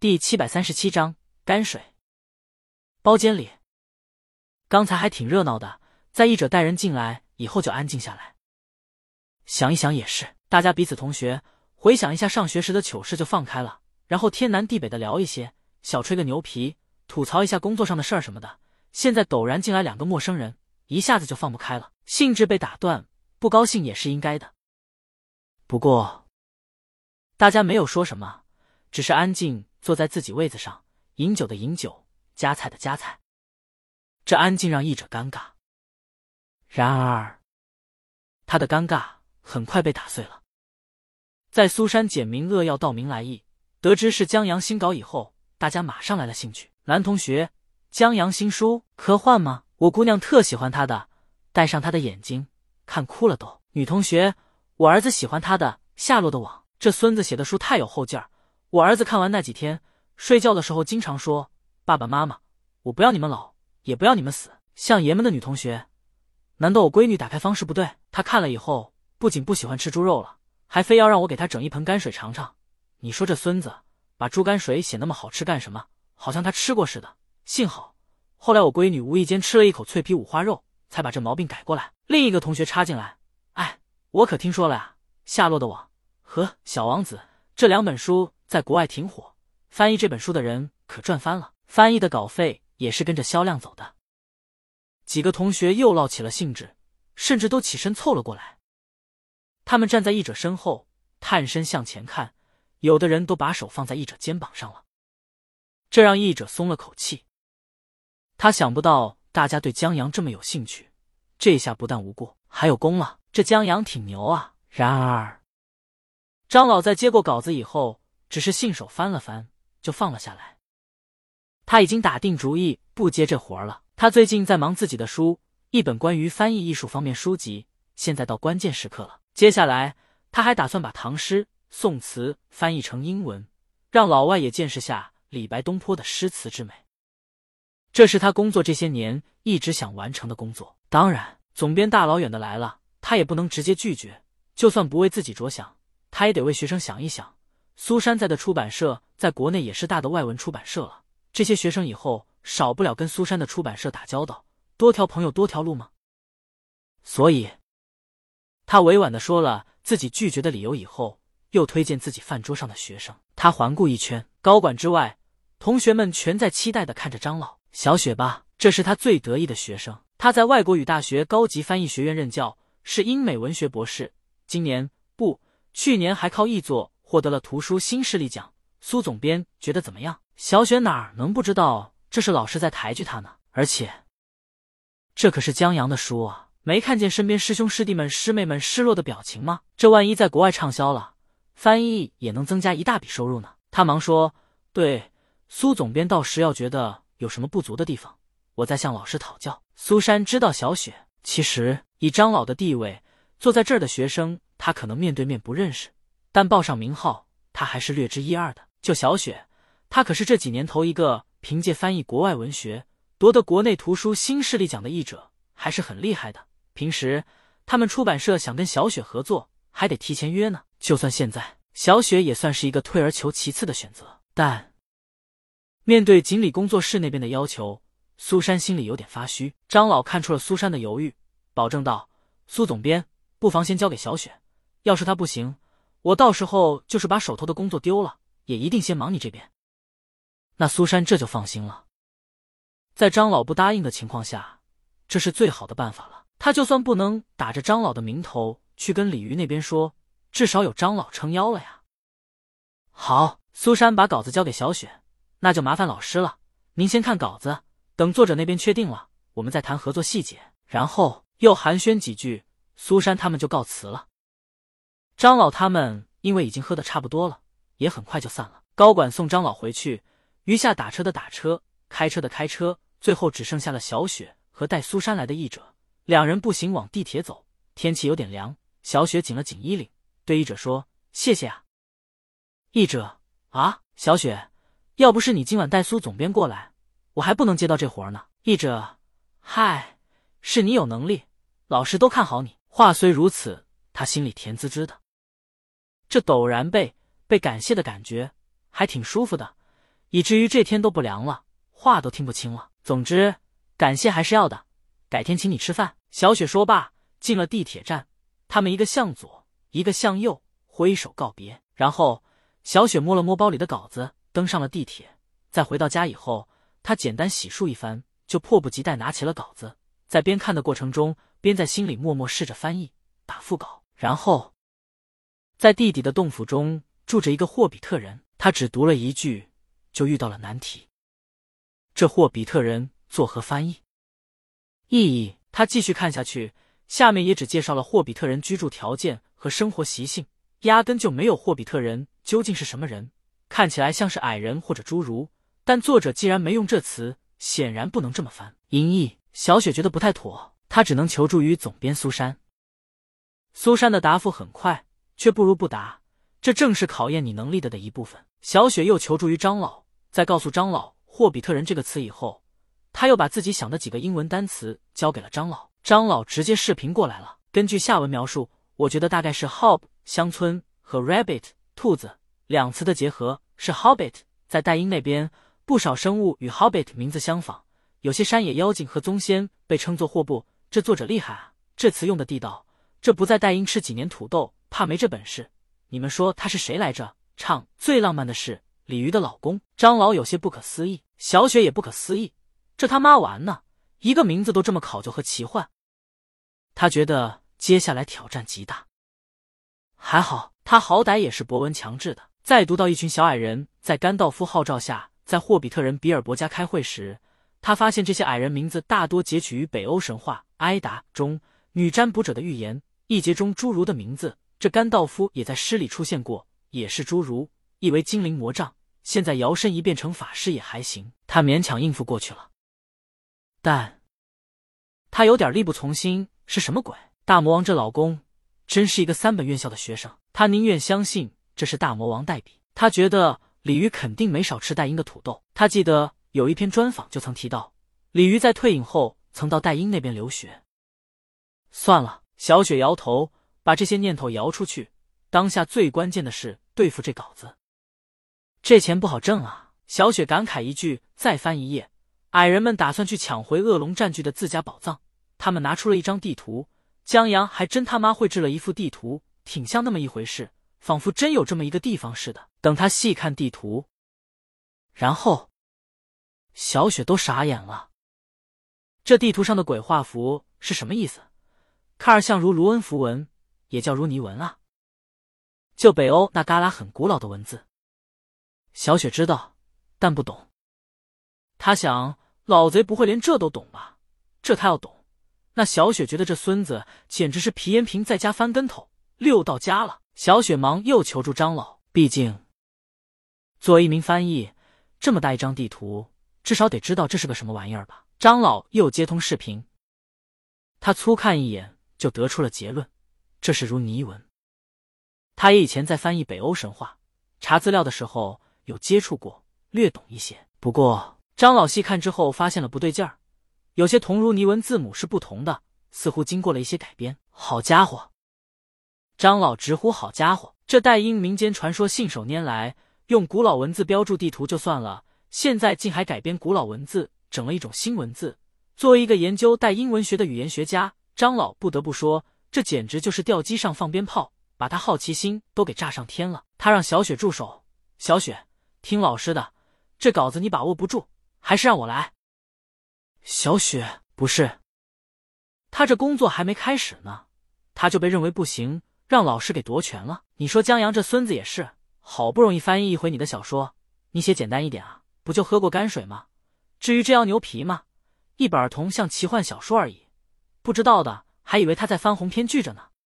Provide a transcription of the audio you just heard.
第七百三十七章泔水。包间里，刚才还挺热闹的，在译者带人进来以后就安静下来。想一想也是，大家彼此同学，回想一下上学时的糗事就放开了，然后天南地北的聊一些，小吹个牛皮，吐槽一下工作上的事儿什么的。现在陡然进来两个陌生人，一下子就放不开了，兴致被打断，不高兴也是应该的。不过，大家没有说什么，只是安静。坐在自己位子上，饮酒的饮酒，夹菜的夹菜。这安静让译者尴尬。然而，他的尴尬很快被打碎了。在苏珊简明扼要道明来意，得知是江阳新稿以后，大家马上来了兴趣。男同学，江阳新书，科幻吗？我姑娘特喜欢他的，戴上他的眼睛，看哭了都。女同学，我儿子喜欢他的《夏洛的网》，这孙子写的书太有后劲儿。我儿子看完那几天，睡觉的时候经常说：“爸爸妈妈，我不要你们老，也不要你们死。”像爷们的女同学，难道我闺女打开方式不对？她看了以后，不仅不喜欢吃猪肉了，还非要让我给她整一盆泔水尝尝。你说这孙子把猪肝水写那么好吃干什么？好像他吃过似的。幸好后来我闺女无意间吃了一口脆皮五花肉，才把这毛病改过来。另一个同学插进来：“哎，我可听说了呀，《夏洛的网》和《小王子》这两本书。”在国外挺火，翻译这本书的人可赚翻了，翻译的稿费也是跟着销量走的。几个同学又闹起了兴致，甚至都起身凑了过来。他们站在译者身后，探身向前看，有的人都把手放在译者肩膀上了，这让译者松了口气。他想不到大家对江阳这么有兴趣，这下不但无过，还有功了。这江阳挺牛啊！然而，张老在接过稿子以后。只是信手翻了翻，就放了下来。他已经打定主意不接这活了。他最近在忙自己的书，一本关于翻译艺术方面书籍。现在到关键时刻了，接下来他还打算把唐诗、宋词翻译成英文，让老外也见识下李白、东坡的诗词之美。这是他工作这些年一直想完成的工作。当然，总编大老远的来了，他也不能直接拒绝。就算不为自己着想，他也得为学生想一想。苏珊在的出版社在国内也是大的外文出版社了，这些学生以后少不了跟苏珊的出版社打交道，多条朋友多条路吗？所以，他委婉的说了自己拒绝的理由以后，又推荐自己饭桌上的学生。他环顾一圈，高管之外，同学们全在期待的看着张老小雪吧，这是他最得意的学生。他在外国语大学高级翻译学院任教，是英美文学博士，今年不，去年还靠译作。获得了图书新势力奖，苏总编觉得怎么样？小雪哪能不知道这是老师在抬举他呢？而且，这可是江阳的书啊！没看见身边师兄师弟们、师妹们失落的表情吗？这万一在国外畅销了，翻译也能增加一大笔收入呢。他忙说：“对，苏总编到时要觉得有什么不足的地方，我再向老师讨教。”苏珊知道小雪，其实以张老的地位，坐在这儿的学生，他可能面对面不认识。但报上名号，他还是略知一二的。就小雪，他可是这几年头一个凭借翻译国外文学夺得国内图书新势力奖的译者，还是很厉害的。平时他们出版社想跟小雪合作，还得提前约呢。就算现在，小雪也算是一个退而求其次的选择。但面对锦鲤工作室那边的要求，苏珊心里有点发虚。张老看出了苏珊的犹豫，保证道：“苏总编，不妨先交给小雪，要是他不行。”我到时候就是把手头的工作丢了，也一定先忙你这边。那苏珊这就放心了。在张老不答应的情况下，这是最好的办法了。他就算不能打着张老的名头去跟鲤鱼那边说，至少有张老撑腰了呀。好，苏珊把稿子交给小雪，那就麻烦老师了。您先看稿子，等作者那边确定了，我们再谈合作细节。然后又寒暄几句，苏珊他们就告辞了。张老他们因为已经喝的差不多了，也很快就散了。高管送张老回去，余下打车的打车，开车的开车，最后只剩下了小雪和带苏珊来的译者。两人步行往地铁走，天气有点凉，小雪紧了紧衣领，对译者说：“谢谢啊。”译者啊，小雪，要不是你今晚带苏总编过来，我还不能接到这活呢。译者，嗨，是你有能力，老师都看好你。话虽如此，他心里甜滋滋的。这陡然被被感谢的感觉还挺舒服的，以至于这天都不凉了，话都听不清了。总之，感谢还是要的，改天请你吃饭。小雪说罢，进了地铁站。他们一个向左，一个向右，挥手告别。然后，小雪摸了摸包里的稿子，登上了地铁。在回到家以后，她简单洗漱一番，就迫不及待拿起了稿子。在边看的过程中，边在心里默默试着翻译、打腹稿。然后，在地底的洞府中住着一个霍比特人。他只读了一句，就遇到了难题。这霍比特人作何翻译？意义？他继续看下去，下面也只介绍了霍比特人居住条件和生活习性，压根就没有霍比特人究竟是什么人。看起来像是矮人或者侏儒，但作者既然没用这词，显然不能这么翻。音译，小雪觉得不太妥，她只能求助于总编苏珊。苏珊的答复很快，却不如不答，这正是考验你能力的的一部分。小雪又求助于张老，在告诉张老“霍比特人”这个词以后，他又把自己想的几个英文单词交给了张老。张老直接视频过来了。根据下文描述，我觉得大概是 “hob” 乡村和 “rabbit” 兔子两词的结合，是 “hobbit”。在代英那边，不少生物与 “hobbit” 名字相仿，有些山野妖精和宗仙被称作霍布。这作者厉害啊，这词用的地道。这不在代英吃几年土豆，怕没这本事。你们说他是谁来着？唱最浪漫的是鲤鱼的老公张老，有些不可思议。小雪也不可思议，这他妈完呢？一个名字都这么考究和奇幻。他觉得接下来挑战极大。还好他好歹也是博文强制的。在读到一群小矮人在甘道夫号召下在霍比特人比尔博家开会时，他发现这些矮人名字大多截取于北欧神话《埃达》中女占卜者的预言。一节中侏儒的名字，这甘道夫也在诗里出现过。也是侏儒，意为精灵魔杖。现在摇身一变成法师也还行，他勉强应付过去了。但他有点力不从心，是什么鬼？大魔王这老公真是一个三本院校的学生。他宁愿相信这是大魔王代笔。他觉得鲤鱼肯定没少吃戴英的土豆。他记得有一篇专访就曾提到，鲤鱼在退隐后曾到戴英那边留学。算了，小雪摇头，把这些念头摇出去。当下最关键的是对付这稿子，这钱不好挣啊！小雪感慨一句，再翻一页。矮人们打算去抢回恶龙占据的自家宝藏，他们拿出了一张地图。江阳还真他妈绘制了一幅地图，挺像那么一回事，仿佛真有这么一个地方似的。等他细看地图，然后小雪都傻眼了。这地图上的鬼画符是什么意思？看儿像如卢恩符文，也叫如尼文啊。就北欧那旮旯很古老的文字，小雪知道，但不懂。他想，老贼不会连这都懂吧？这他要懂，那小雪觉得这孙子简直是皮炎平在家翻跟头，六到家了。小雪忙又求助张老，毕竟作为一名翻译，这么大一张地图，至少得知道这是个什么玩意儿吧？张老又接通视频，他粗看一眼就得出了结论，这是如尼文。他也以前在翻译北欧神话，查资料的时候有接触过，略懂一些。不过张老细看之后发现了不对劲儿，有些同如尼文字母是不同的，似乎经过了一些改编。好家伙！张老直呼好家伙！这代英民间传说信手拈来，用古老文字标注地图就算了，现在竟还改编古老文字，整了一种新文字。作为一个研究代英文学的语言学家，张老不得不说，这简直就是吊机上放鞭炮。把他好奇心都给炸上天了。他让小雪住手。小雪，听老师的，这稿子你把握不住，还是让我来。小雪，不是，他这工作还没开始呢，他就被认为不行，让老师给夺权了。你说江阳这孙子也是，好不容易翻译一回你的小说，你写简单一点啊，不就喝过泔水吗？至于这要牛皮吗？一本儿童像奇幻小说而已，不知道的还以为他在翻红篇剧着呢。